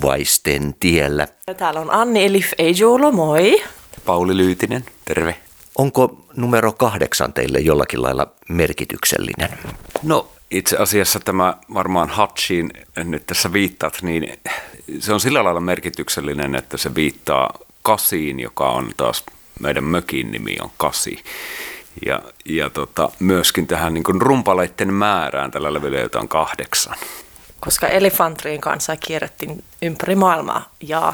untuvaisten tiellä. Täällä on Anni Elif Eijulo, moi. Pauli Lyytinen, terve. Onko numero kahdeksan teille jollakin lailla merkityksellinen? No itse asiassa tämä varmaan Hatchiin nyt tässä viittaat, niin se on sillä lailla merkityksellinen, että se viittaa Kasiin, joka on taas meidän mökin nimi on Kasi. Ja, ja tota, myöskin tähän niin rumpaleiden määrään tällä levyllä, jota on kahdeksan. Koska Elefantriin kanssa kierrettiin ympäri maailmaa ja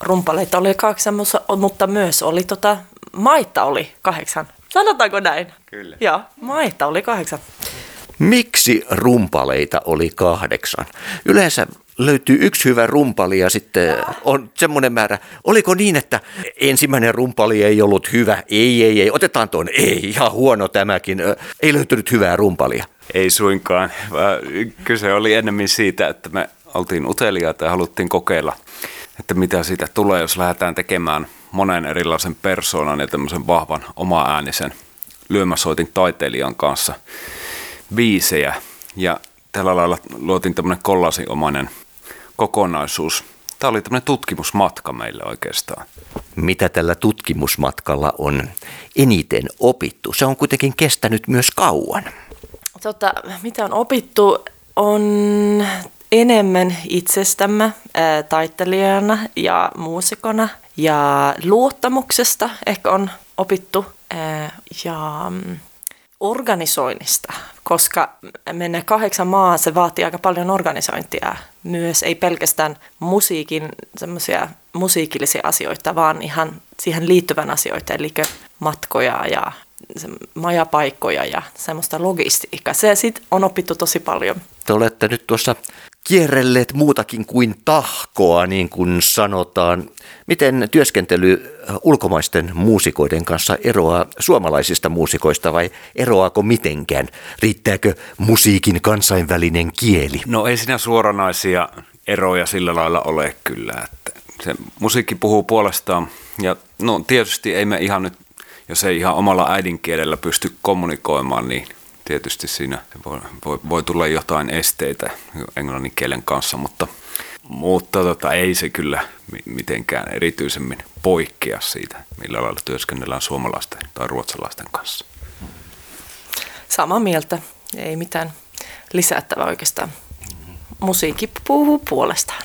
rumpaleita oli kahdeksan, mutta myös oli tota, maita oli kahdeksan. Sanotaanko näin? Kyllä. Joo, maita oli kahdeksan. Miksi rumpaleita oli kahdeksan? Yleensä löytyy yksi hyvä rumpali ja sitten on semmoinen määrä. Oliko niin, että ensimmäinen rumpali ei ollut hyvä? Ei, ei, ei. Otetaan tuon. Ei, ihan huono tämäkin. Ei löytynyt hyvää rumpalia. Ei suinkaan. Kyse oli enemmän siitä, että me oltiin uteliaita ja haluttiin kokeilla, että mitä siitä tulee, jos lähdetään tekemään monen erilaisen persoonan ja tämmöisen vahvan oma-äänisen lyömäsoitin taiteilijan kanssa biisejä. Ja tällä lailla luotiin tämmöinen kollasinomainen kokonaisuus. Tämä oli tämmöinen tutkimusmatka meille oikeastaan. Mitä tällä tutkimusmatkalla on eniten opittu? Se on kuitenkin kestänyt myös kauan. Tota, mitä on opittu on enemmän itsestämme ää, taiteilijana ja muusikona ja luottamuksesta ehkä on opittu ää, ja mm, organisoinnista, koska mennä kahdeksan maa, se vaatii aika paljon organisointia. Myös ei pelkästään musiikin semmoisia musiikillisia asioita, vaan ihan siihen liittyvän asioita, eli matkoja ja majapaikkoja ja semmoista logistiikkaa. Se sitten on opittu tosi paljon. Te olette nyt tuossa kierrelleet muutakin kuin tahkoa, niin kuin sanotaan. Miten työskentely ulkomaisten muusikoiden kanssa eroaa suomalaisista muusikoista vai eroaako mitenkään? Riittääkö musiikin kansainvälinen kieli? No ei siinä suoranaisia eroja sillä lailla ole kyllä. Että se musiikki puhuu puolestaan ja no tietysti ei me ihan nyt, jos ei ihan omalla äidinkielellä pysty kommunikoimaan, niin tietysti siinä voi, voi, voi tulla jotain esteitä englannin kielen kanssa, mutta, mutta tota, ei se kyllä mitenkään erityisemmin poikkea siitä, millä lailla työskennellään suomalaisten tai ruotsalaisten kanssa. Samaa mieltä, ei mitään lisättävää oikeastaan. Musiikki puhuu puolestaan.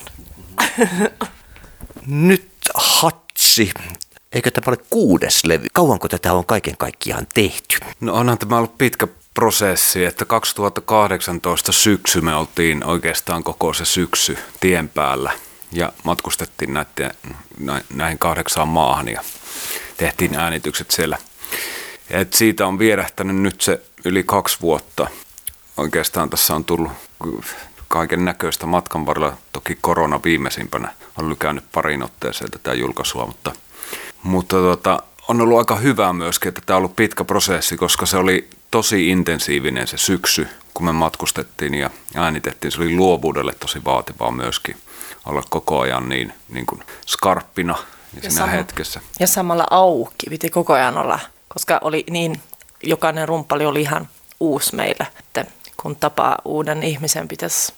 Nyt Hatsi. Eikö tämä ole kuudes levy? Kauanko tätä on kaiken kaikkiaan tehty? No onhan tämä ollut pitkä prosessi, että 2018 syksy me oltiin oikeastaan koko se syksy tien päällä ja matkustettiin näiden, näihin kahdeksaan maahan ja tehtiin äänitykset siellä. Et siitä on vierähtänyt nyt se yli kaksi vuotta. Oikeastaan tässä on tullut kaiken näköistä matkan varrella. Toki korona viimeisimpänä on lykännyt parin otteeseen tätä julkaisua, mutta, mutta tota, on ollut aika hyvää myöskin, että tämä on ollut pitkä prosessi, koska se oli tosi intensiivinen se syksy, kun me matkustettiin ja äänitettiin. Se oli luovuudelle tosi vaativaa myöskin olla koko ajan niin, niin kuin skarppina ja, ja siinä sama, hetkessä. Ja samalla auki piti koko ajan olla, koska oli niin, jokainen rumpali oli ihan uusi meille, että kun tapaa uuden ihmisen pitäisi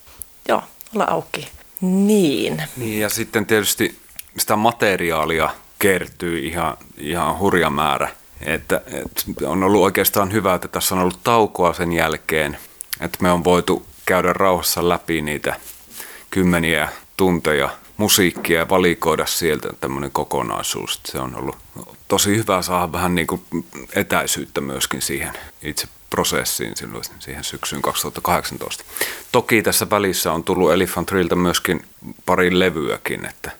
joo, olla auki. Niin. Niin ja sitten tietysti sitä materiaalia kertyy ihan, ihan hurja määrä. Että, että on ollut oikeastaan hyvä, että tässä on ollut taukoa sen jälkeen, että me on voitu käydä rauhassa läpi niitä kymmeniä tunteja musiikkia ja valikoida sieltä tämmöinen kokonaisuus. Se on ollut tosi hyvä saada vähän niin kuin etäisyyttä myöskin siihen itse prosessiin silloin siihen syksyyn 2018. Toki tässä välissä on tullut Elephant myöskin pari levyäkin, että,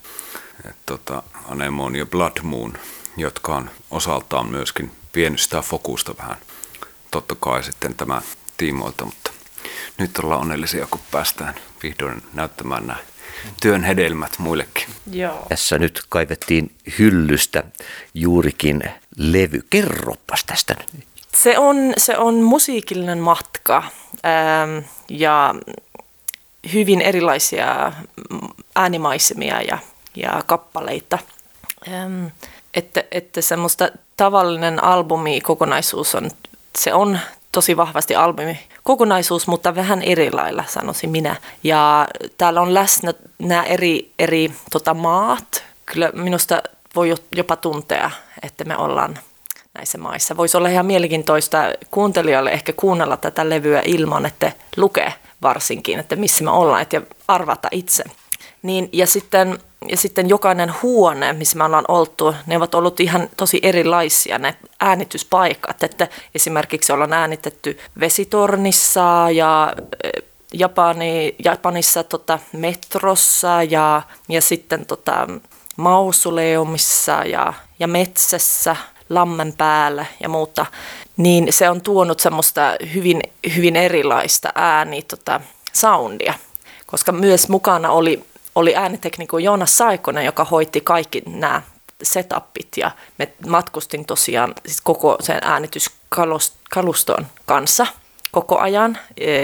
että tota, Anemone ja Blood Moon – jotka on osaltaan myöskin vienyt sitä fokusta vähän totta kai sitten tämä tiimoilta, mutta nyt ollaan onnellisia, kun päästään vihdoin näyttämään nämä työn hedelmät muillekin. Joo. Tässä nyt kaivettiin hyllystä juurikin levy. Kerropas tästä Se on, se on musiikillinen matka ähm, ja hyvin erilaisia äänimaisemia ja, ja kappaleita. Ähm, että, että semmoista tavallinen albumi kokonaisuus on, se on tosi vahvasti albumi kokonaisuus, mutta vähän eri lailla, sanoisin minä. Ja täällä on läsnä nämä eri, eri tota, maat. Kyllä minusta voi jopa tuntea, että me ollaan näissä maissa. Voisi olla ihan mielenkiintoista kuuntelijalle ehkä kuunnella tätä levyä ilman, että lukee varsinkin, että missä me ollaan, ja arvata itse. Niin, ja, sitten, ja sitten jokainen huone, missä me ollaan oltu, ne ovat ollut ihan tosi erilaisia ne äänityspaikat. Että esimerkiksi ollaan äänitetty vesitornissa ja Japani, Japanissa tota, metrossa ja, ja sitten tota, mausoleumissa ja, ja metsässä lammen päällä ja muuta, niin se on tuonut semmoista hyvin, hyvin erilaista ääni tota, soundia, koska myös mukana oli, oli ääniteknikko Joonas Saikonen, joka hoiti kaikki nämä setupit ja me matkustin tosiaan siis koko sen äänityskaluston kanssa koko ajan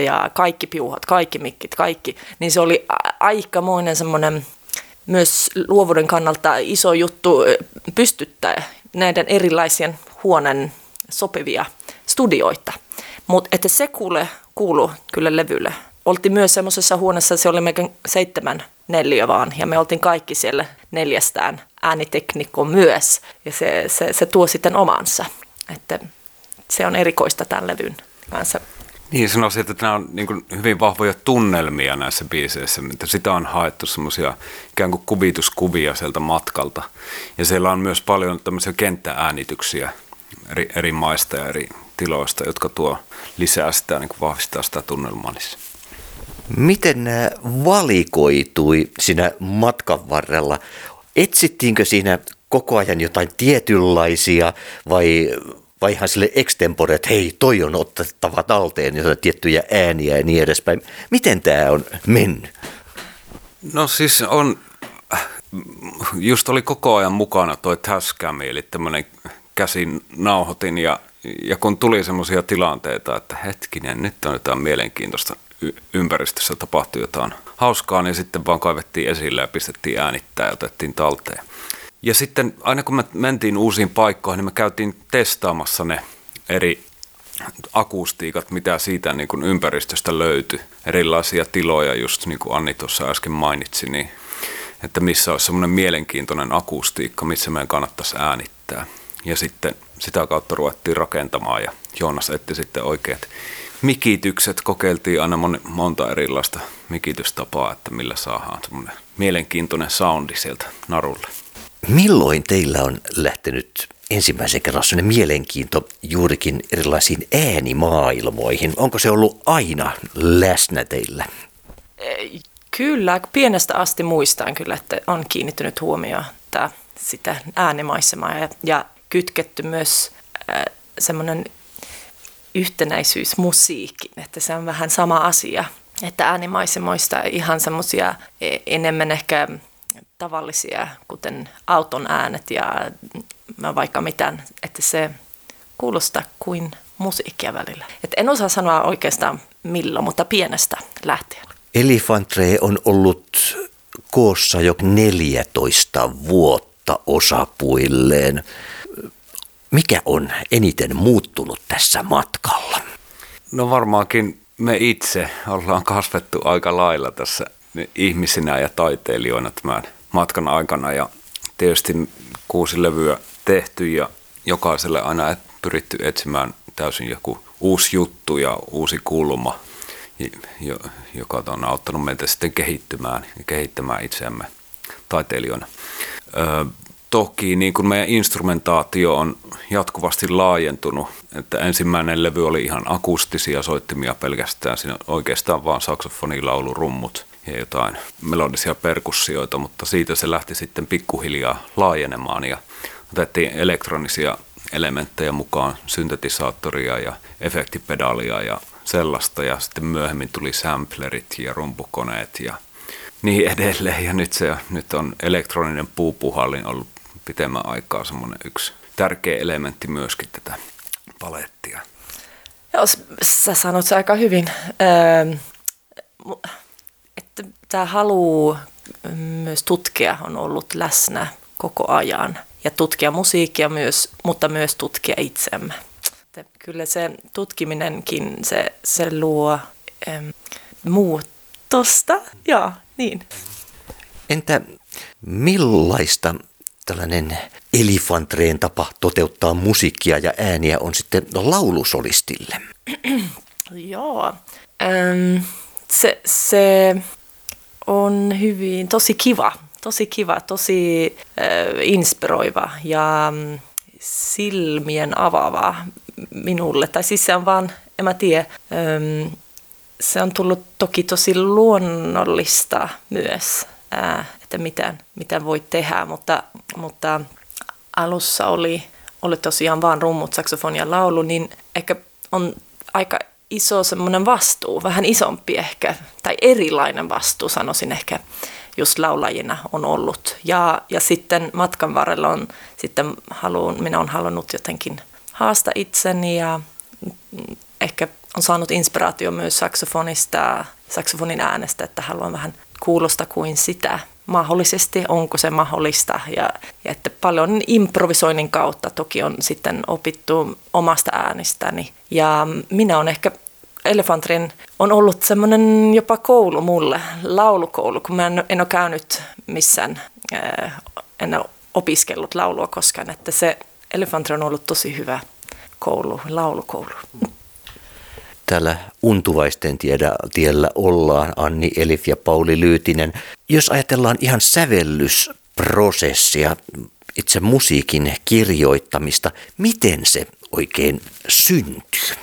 ja kaikki piuhat, kaikki mikkit, kaikki, niin se oli aikamoinen semmoinen myös luovuuden kannalta iso juttu pystyttää näiden erilaisien huoneen sopivia studioita. Mutta se kuule kuulu kyllä levylle. Oltiin myös semmoisessa huoneessa, se oli meidän seitsemän neljä vaan, ja me oltiin kaikki siellä neljästään ääniteknikko myös, ja se, se, se tuo sitten omansa. Että se on erikoista tämän levyn kanssa. Niin sanoisin, että nämä on niin hyvin vahvoja tunnelmia näissä biiseissä. Että sitä on haettu semmoisia ikään kuin kuvituskuvia sieltä matkalta. Ja siellä on myös paljon tämmöisiä kenttääänityksiä eri, eri maista ja eri tiloista, jotka tuo lisää sitä, niin vahvistaa sitä tunnelmaa niissä. Miten nämä valikoitui siinä matkan varrella? Etsittiinkö siinä koko ajan jotain tietynlaisia vai vai ihan sille extempore, että hei, toi on otettava talteen, jotain tiettyjä ääniä ja niin edespäin. Miten tämä on mennyt? No siis on, just oli koko ajan mukana toi Tascam, eli tämmöinen käsin nauhoitin ja, ja kun tuli semmoisia tilanteita, että hetkinen, nyt on jotain mielenkiintoista ympäristössä tapahtui jotain hauskaa, niin sitten vaan kaivettiin esille ja pistettiin äänittää ja otettiin talteen. Ja sitten aina kun me mentiin uusiin paikkoihin, niin me käytiin testaamassa ne eri akustiikat, mitä siitä niin kuin ympäristöstä löytyi. Erilaisia tiloja, just niin kuin Anni tuossa äsken mainitsi, niin että missä olisi semmoinen mielenkiintoinen akustiikka, missä meidän kannattaisi äänittää. Ja sitten sitä kautta ruvettiin rakentamaan ja Joonas etti sitten oikeat mikitykset. Kokeiltiin aina monta erilaista mikitystapaa, että millä saadaan semmoinen mielenkiintoinen soundi sieltä narulle. Milloin teillä on lähtenyt ensimmäisen kerran sellainen mielenkiinto juurikin erilaisiin äänimaailmoihin? Onko se ollut aina läsnä teillä? Kyllä, pienestä asti muistan kyllä, että on kiinnittynyt huomioon tämä, sitä äänimaisemaa ja, ja kytketty myös äh, semmoinen yhtenäisyys musiikkiin, että se on vähän sama asia. Että äänimaisemoista ihan semmoisia e, enemmän ehkä tavallisia, kuten auton äänet ja vaikka mitään, että se kuulostaa kuin musiikkia välillä. Et en osaa sanoa oikeastaan milloin, mutta pienestä lähtien. Elifantre on ollut koossa jo 14 vuotta osapuilleen. Mikä on eniten muuttunut tässä matkalla? No varmaankin me itse ollaan kasvettu aika lailla tässä ihmisinä ja taiteilijoina tämän matkan aikana ja tietysti kuusi levyä tehty ja jokaiselle aina pyritty etsimään täysin joku uusi juttu ja uusi kulma, joka on auttanut meitä sitten kehittymään ja kehittämään itseämme taiteilijoina. Toki niin kuin meidän instrumentaatio on jatkuvasti laajentunut, että ensimmäinen levy oli ihan akustisia soittimia pelkästään, siinä oikeastaan vaan saksofoni, laulu, rummut – ja jotain melodisia perkussioita, mutta siitä se lähti sitten pikkuhiljaa laajenemaan ja otettiin elektronisia elementtejä mukaan, syntetisaattoria ja efektipedaalia ja sellaista. Ja sitten myöhemmin tuli samplerit ja rumpukoneet ja niin edelleen. Ja nyt, se, nyt on elektroninen puupuhallin ollut pitemmän aikaa semmoinen yksi tärkeä elementti myöskin tätä palettia. Joo, sä sanot se aika hyvin. Öö, että tämä halu myös tutkia on ollut läsnä koko ajan ja tutkia musiikkia myös, mutta myös tutkia itsemme. Että kyllä se tutkiminenkin, se, se luo äm, muutosta. Joo, niin. Entä millaista tällainen elifantreen tapa toteuttaa musiikkia ja ääniä on sitten laulusolistille? Joo. Ähm, se, se on hyvin, tosi kiva, tosi kiva, tosi äh, inspiroiva ja mm, silmien avaava minulle. Tai siis se on vaan, en mä tiedä, ähm, se on tullut toki tosi luonnollista myös, äh, että mitä, mitä voi tehdä, mutta, mutta alussa oli, oli tosiaan vaan rummut, saksofoni ja laulu, niin ehkä on aika iso semmoinen vastuu, vähän isompi ehkä, tai erilainen vastuu sanoisin ehkä, just laulajina on ollut. Ja, ja sitten matkan varrella on sitten haluun, minä olen halunnut jotenkin haasta itseni ja ehkä on saanut inspiraatio myös saksofonista, saksofonin äänestä, että haluan vähän kuulosta kuin sitä mahdollisesti, onko se mahdollista. Ja, ja että paljon improvisoinnin kautta toki on sitten opittu omasta äänestäni. Ja minä olen ehkä Elefantrin on ollut semmoinen jopa koulu mulle, laulukoulu, kun mä en, en ole käynyt missään, en ole opiskellut laulua koskaan, että se Elefantri on ollut tosi hyvä koulu, laulukoulu. Täällä untuvaisten tiedä, tiellä ollaan Anni Elif ja Pauli Lyytinen. Jos ajatellaan ihan sävellysprosessia, itse musiikin kirjoittamista, miten se oikein syntyy?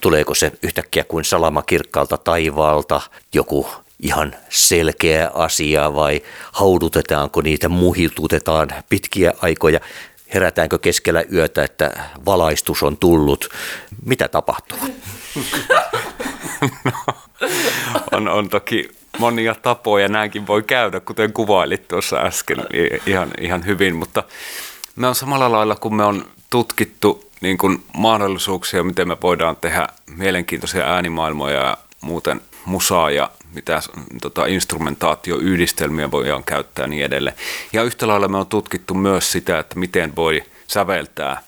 Tuleeko se yhtäkkiä kuin salama kirkkaalta taivaalta, joku ihan selkeä asia vai haudutetaanko niitä, muhitutetaan pitkiä aikoja, herätäänkö keskellä yötä, että valaistus on tullut, mitä tapahtuu? No, on, on toki monia tapoja, näinkin voi käydä, kuten kuvailit tuossa äsken ihan, ihan hyvin, mutta me on samalla lailla, kun me on tutkittu niin kuin mahdollisuuksia, miten me voidaan tehdä mielenkiintoisia äänimaailmoja ja muuten musaa ja mitä tota, instrumentaatioyhdistelmiä voidaan käyttää ja niin edelleen. Ja yhtä lailla me on tutkittu myös sitä, että miten voi säveltää.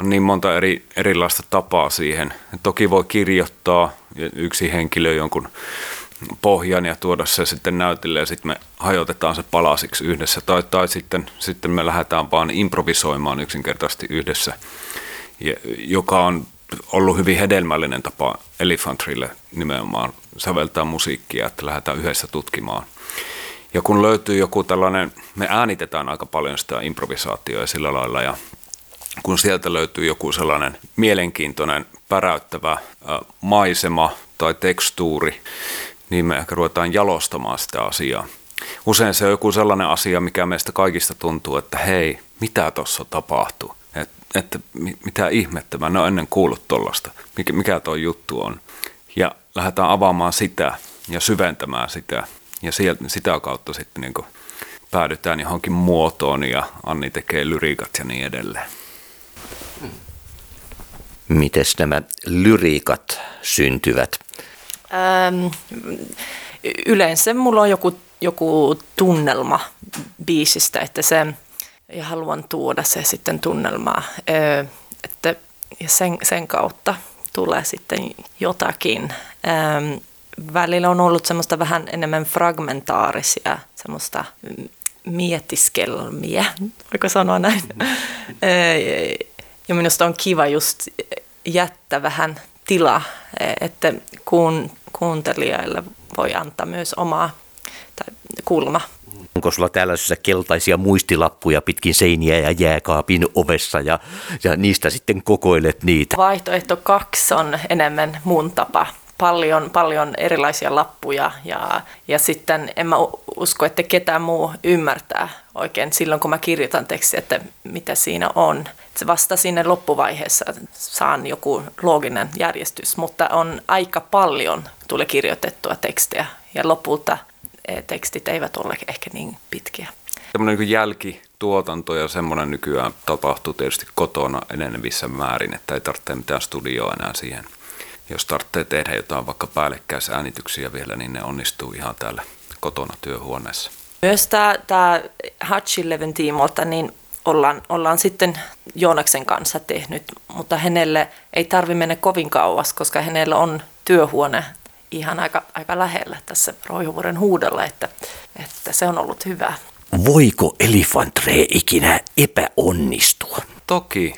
On niin monta eri, erilaista tapaa siihen. Toki voi kirjoittaa yksi henkilö jonkun pohjan ja tuoda se sitten näytille ja sitten me hajotetaan se palasiksi yhdessä. Tai, tai sitten, sitten me lähdetään vaan improvisoimaan yksinkertaisesti yhdessä joka on ollut hyvin hedelmällinen tapa Elefantrille nimenomaan säveltää musiikkia, että lähdetään yhdessä tutkimaan. Ja kun löytyy joku tällainen, me äänitetään aika paljon sitä improvisaatioa sillä lailla, ja kun sieltä löytyy joku sellainen mielenkiintoinen, päräyttävä maisema tai tekstuuri, niin me ehkä ruvetaan jalostamaan sitä asiaa. Usein se on joku sellainen asia, mikä meistä kaikista tuntuu, että hei, mitä tuossa tapahtuu että mitä ihmettä, mä en ole ennen kuullut tuollaista, mikä, mikä tuo juttu on. Ja lähdetään avaamaan sitä ja syventämään sitä ja sieltä, sitä kautta sitten niin päädytään johonkin muotoon ja Anni tekee lyriikat ja niin edelleen. Miten nämä lyriikat syntyvät? Ähm, yleensä mulla on joku, joku tunnelma biisistä, että se ja haluan tuoda se sitten tunnelmaa, että ja sen, sen kautta tulee sitten jotakin. Välillä on ollut semmoista vähän enemmän fragmentaarisia, semmoista mietiskelmiä, voiko sanoa näin. Ja minusta on kiva just jättää vähän tilaa, että kuun, kuuntelijoille voi antaa myös omaa tai kulma Onko sulla tällaisissa keltaisia muistilappuja pitkin seiniä ja jääkaapin ovessa ja, ja niistä sitten kokoilet niitä? Vaihtoehto kaksi on enemmän mun tapa. Paljon, paljon erilaisia lappuja ja, ja sitten en mä usko, että ketään muu ymmärtää oikein silloin, kun mä kirjoitan tekstiä, että mitä siinä on. Se vasta sinne loppuvaiheessa saan joku looginen järjestys, mutta on aika paljon tule kirjoitettua tekstiä ja lopulta tekstit eivät ole ehkä niin pitkiä. Tämmöinen niin jälkituotanto ja semmoinen nykyään tapahtuu tietysti kotona enenevissä määrin, että ei tarvitse mitään studioa enää siihen. Jos tarvitsee tehdä jotain vaikka päällekkäisäänityksiä vielä, niin ne onnistuu ihan täällä kotona työhuoneessa. Myös tämä, tämä Hutchilevyn tiimolta, niin ollaan, ollaan sitten Joonaksen kanssa tehnyt, mutta hänelle ei tarvi mennä kovin kauas, koska hänellä on työhuone ihan aika, aika lähellä tässä Roihuvuoren huudella, että, että se on ollut hyvä. Voiko Elefantre ikinä epäonnistua? Toki.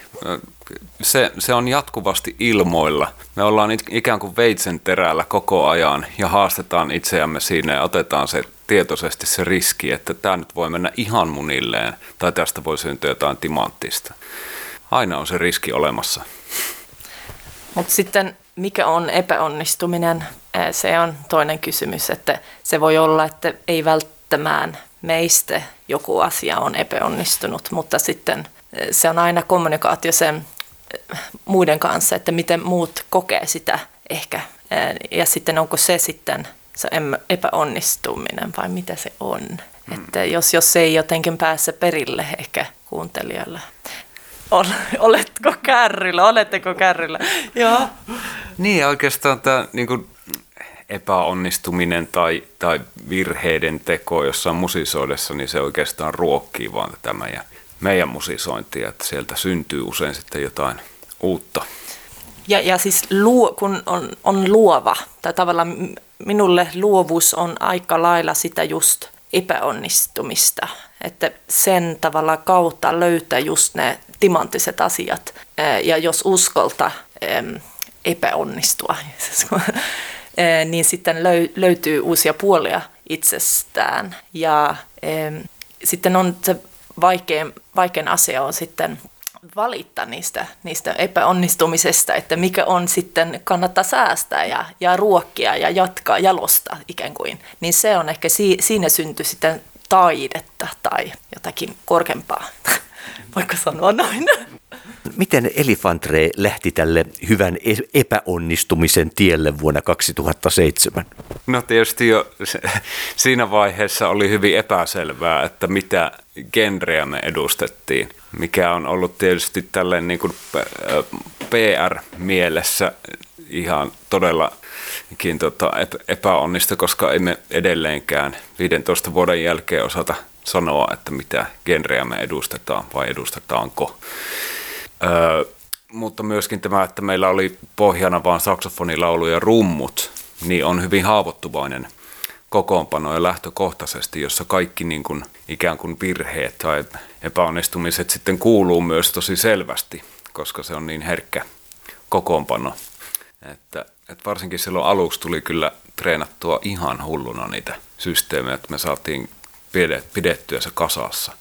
Se, se on jatkuvasti ilmoilla. Me ollaan ikään kuin veitsen terällä koko ajan ja haastetaan itseämme siinä ja otetaan se tietoisesti se riski, että tämä nyt voi mennä ihan munilleen tai tästä voi syntyä jotain timanttista. Aina on se riski olemassa. Mutta sitten mikä on epäonnistuminen, se on toinen kysymys, että se voi olla, että ei välttämään meistä joku asia on epäonnistunut, mutta sitten se on aina kommunikaatio sen muiden kanssa, että miten muut kokee sitä ehkä. Ja sitten onko se sitten se epäonnistuminen vai mitä se on. Hmm. Että jos, jos se ei jotenkin pääse perille ehkä kuuntelijalle. Oletko kärryllä? Oletteko kärryllä? Joo. Niin oikeastaan tämä niin kuin epäonnistuminen tai, tai virheiden teko jossain musisoidessa, niin se oikeastaan ruokkii vaan tätä meidän, meidän musisointia, että sieltä syntyy usein sitten jotain uutta. Ja, ja siis luo, kun on, on luova, tai tavallaan minulle luovuus on aika lailla sitä just epäonnistumista, että sen tavalla kautta löytää just ne timanttiset asiat, ja jos uskolta epäonnistua, niin sitten löytyy uusia puolia itsestään. Ja sitten on se vaikein, vaikein asia on sitten valittaa niistä, niistä epäonnistumisesta, että mikä on sitten kannattaa säästää ja, ja ruokkia ja jatkaa jalosta ikään kuin. Niin se on ehkä, si, siinä syntyy sitten taidetta tai jotakin korkeampaa. Voiko sanoa noin? Miten Elifantre lähti tälle hyvän e- epäonnistumisen tielle vuonna 2007? No tietysti jo siinä vaiheessa oli hyvin epäselvää, että mitä genreä me edustettiin, mikä on ollut tietysti tälleen niin kuin PR-mielessä ihan todella tota, epäonnista, koska emme edelleenkään 15 vuoden jälkeen osata sanoa, että mitä genreä me edustetaan vai edustetaanko. Öö, mutta myöskin tämä, että meillä oli pohjana vain saksofonilaulu ja rummut, niin on hyvin haavoittuvainen kokoonpano ja lähtökohtaisesti, jossa kaikki niin kuin, ikään kuin virheet tai epäonnistumiset sitten kuuluu myös tosi selvästi, koska se on niin herkkä kokoonpano. Että, että varsinkin silloin aluksi tuli kyllä treenattua ihan hulluna niitä systeemejä, että me saatiin pidettyä se kasassa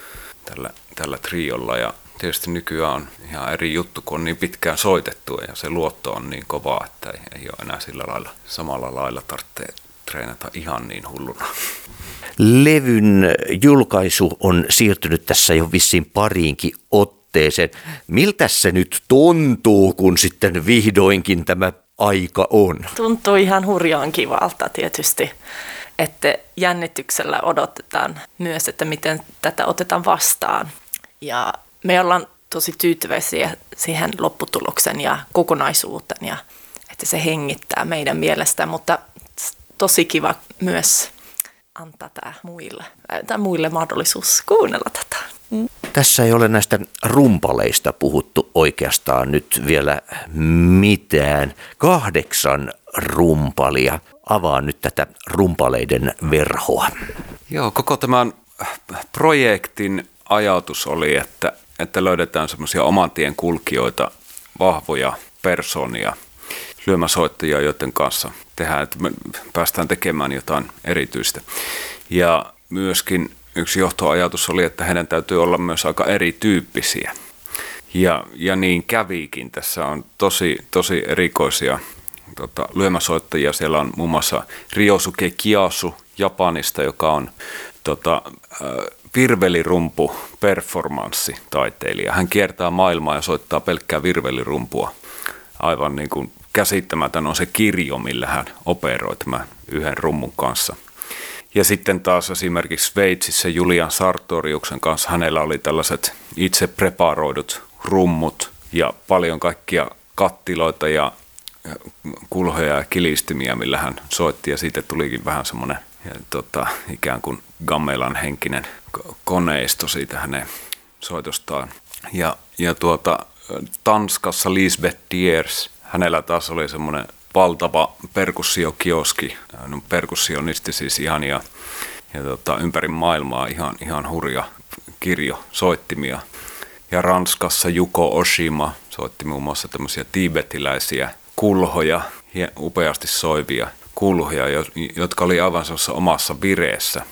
tällä, tällä triolla ja tietysti nykyään on ihan eri juttu, kun on niin pitkään soitettu ja se luotto on niin kova, että ei, ei ole enää sillä lailla samalla lailla tarvitse treenata ihan niin hulluna. Levyn julkaisu on siirtynyt tässä jo vissiin pariinkin otteeseen. Miltä se nyt tuntuu, kun sitten vihdoinkin tämä aika on? Tuntuu ihan hurjaan kivalta tietysti että jännityksellä odotetaan myös, että miten tätä otetaan vastaan. Ja me ollaan tosi tyytyväisiä siihen lopputulokseen ja kokonaisuuteen ja että se hengittää meidän mielestä, mutta tosi kiva myös antaa tämä muille, tämä muille mahdollisuus kuunnella tätä. Mm. Tässä ei ole näistä rumpaleista puhuttu oikeastaan nyt vielä mitään. Kahdeksan rumpalia. Avaa nyt tätä rumpaleiden verhoa. Joo, koko tämän projektin ajatus oli, että, että löydetään semmoisia oman tien kulkijoita, vahvoja persoonia, lyömäsoittajia, joiden kanssa tehdään, että me päästään tekemään jotain erityistä. Ja myöskin yksi johtoajatus oli, että heidän täytyy olla myös aika erityyppisiä. Ja, ja niin kävikin. Tässä on tosi, tosi erikoisia tota, lyömäsoittajia. Siellä on muun muassa Ryosuke Kiasu Japanista, joka on tota, virvelirumpu performanssi taiteilija. Hän kiertää maailmaa ja soittaa pelkkää virvelirumpua. Aivan niin kuin käsittämätön on se kirjo, millä hän operoi tämän yhden rummun kanssa. Ja sitten taas esimerkiksi Sveitsissä Julian Sartoriuksen kanssa hänellä oli tällaiset itse preparoidut rummut ja paljon kaikkia kattiloita ja kulhoja ja kilistimiä, millä hän soitti ja siitä tulikin vähän semmoinen ja, tota, ikään kuin gammelan henkinen koneisto siitä hänen soitostaan. Ja, ja tuota, Tanskassa Lisbeth Diers, hänellä taas oli semmoinen valtava perkussiokioski, on perkussionisti siis ihan ja, ja tota, ympäri maailmaa ihan, ihan hurja kirjo soittimia. Ja Ranskassa Juko Oshima soitti muun muassa tämmöisiä tiibetiläisiä kulhoja, upeasti soivia kulhoja, jotka oli aivan omassa vireessä,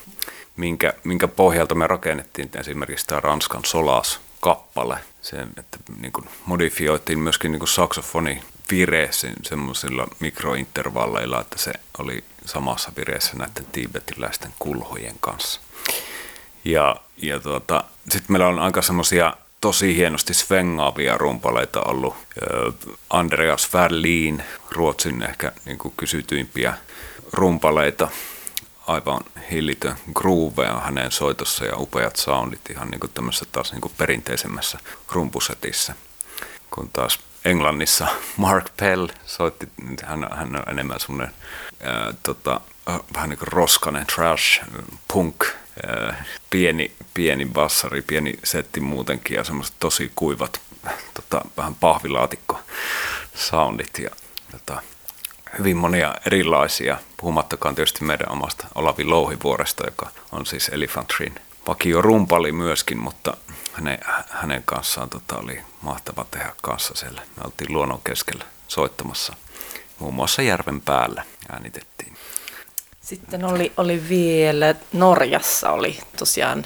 minkä, minkä pohjalta me rakennettiin esimerkiksi tämä Ranskan Solas-kappale. Se, että niin kuin modifioitiin myöskin niin kuin saksofoni vireessä semmoisilla mikrointervalleilla, että se oli samassa vireessä näiden tiibetiläisten kulhojen kanssa. Ja, ja tuota, sitten meillä on aika semmoisia tosi hienosti svengaavia rumpaleita ollut. Andreas Verlin, Ruotsin ehkä niin kuin kysytyimpiä rumpaleita. Aivan hillitön groove on hänen soitossa ja upeat soundit ihan niin kuin tämmöisessä taas niin kuin perinteisemmässä rumpusetissä. Kun taas Englannissa Mark Pell soitti, hän, hän on enemmän semmoinen tota, vähän niin kuin roskanen trash, punk, ää, pieni, pieni bassari, pieni setti muutenkin ja semmoiset tosi kuivat, tota, vähän pahvilaatikko soundit ja tota, hyvin monia erilaisia, puhumattakaan tietysti meidän omasta Olavi Louhivuoresta, joka on siis Elephant Treen vakio rumpali myöskin, mutta hänen, hänen kanssaan tota, oli mahtava tehdä kanssa siellä. Me oltiin luonnon keskellä soittamassa. Muun muassa järven päällä äänitettiin. Sitten oli, oli vielä Norjassa oli tosiaan,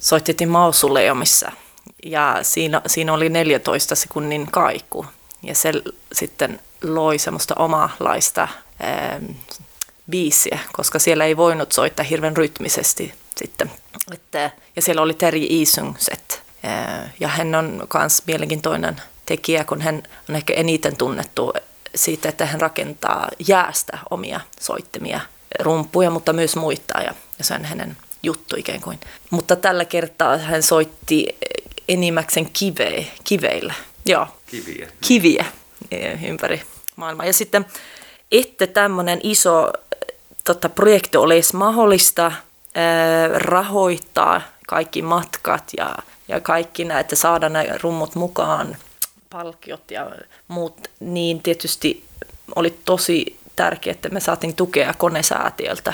soitettiin Mausuleumissa ja siinä, siinä oli 14 sekunnin kaiku. Ja se sitten loi semmoista omanlaista ää, biisiä, koska siellä ei voinut soittaa hirveän rytmisesti sitten. Että, ja siellä oli Terje Isungset. Ja hän on myös mielenkiintoinen tekijä, kun hän on ehkä eniten tunnettu siitä, että hän rakentaa jäästä omia soittimia, rumpuja, mutta myös muita. Ja, ja se on hänen juttu ikään kuin. Mutta tällä kertaa hän soitti enimmäkseen kive, kiveillä. Joo, kiviä. kiviä ympäri maailmaa. Ja sitten, että tämmöinen iso tota, projekti olisi mahdollista – rahoittaa kaikki matkat ja, ja kaikki nämä, että saada nämä rummut mukaan, palkiot ja muut, niin tietysti oli tosi tärkeää, että me saatiin tukea konesäätiöltä.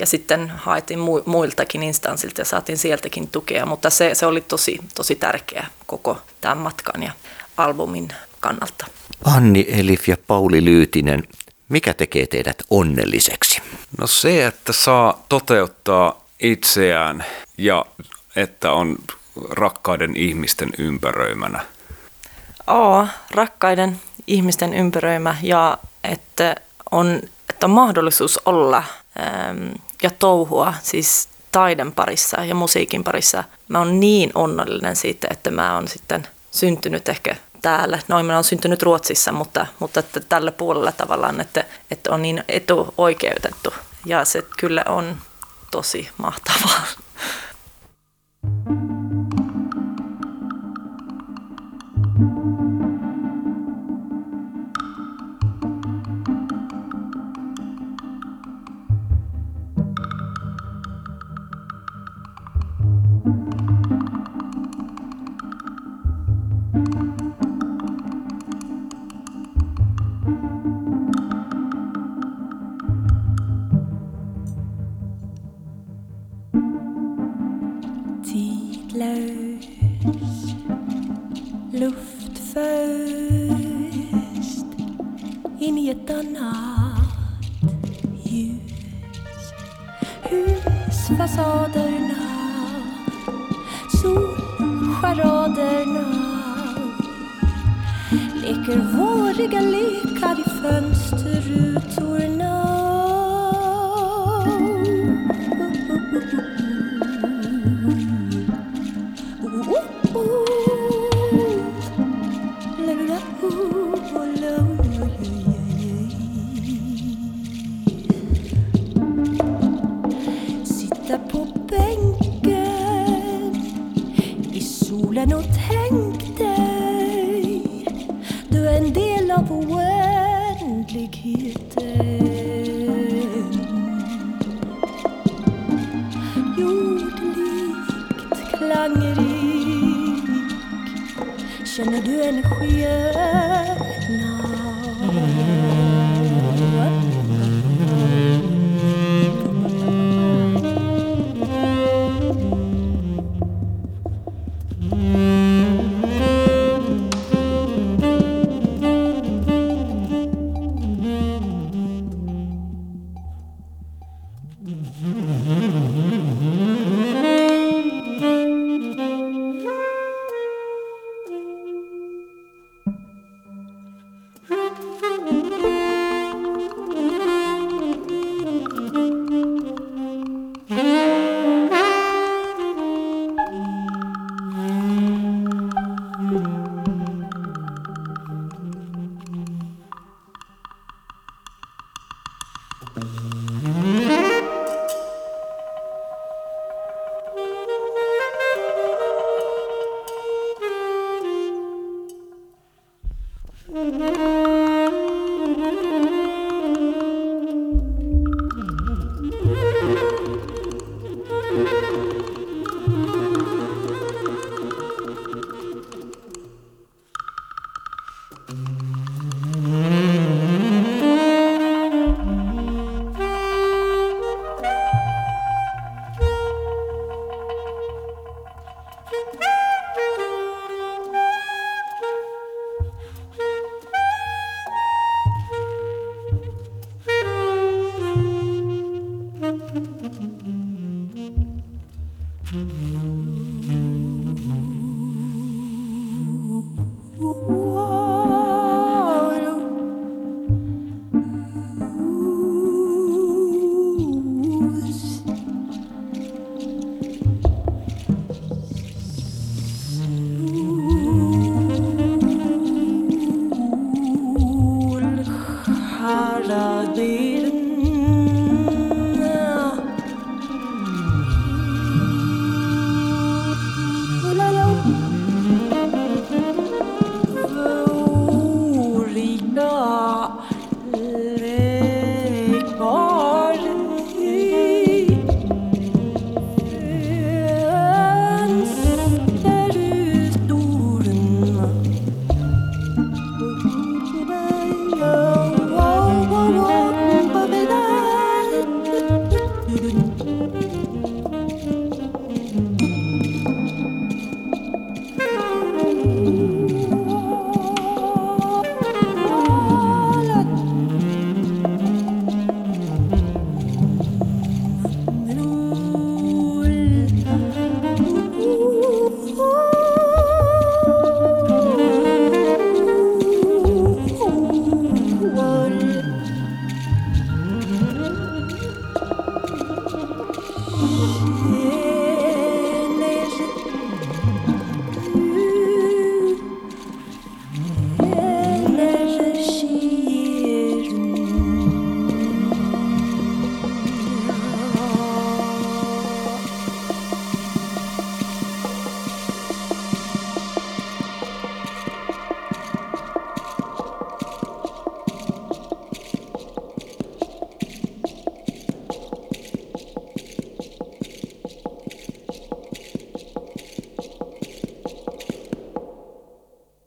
Ja sitten haettiin muiltakin instanssilta ja saatiin sieltäkin tukea, mutta se, se oli tosi, tosi tärkeä koko tämän matkan ja albumin kannalta. Anni Elif ja Pauli Lyytinen, mikä tekee teidät onnelliseksi? No se, että saa toteuttaa itseään ja että on rakkaiden ihmisten ympäröimänä. Oo, rakkaiden ihmisten ympäröimä ja että on, että on mahdollisuus olla ja touhua siis taiden parissa ja musiikin parissa. Mä oon niin onnellinen siitä, että mä oon sitten syntynyt ehkä täällä. Noin minä olen syntynyt Ruotsissa, mutta, mutta että tällä puolella tavallaan, että, että on niin etuoikeutettu. Ja se kyllä on tosi mahtavaa. i ett annat ljus. Husfasaderna, solcharaderna leker våriga lekar i fönsterrutorna. Du en Mm-hmm.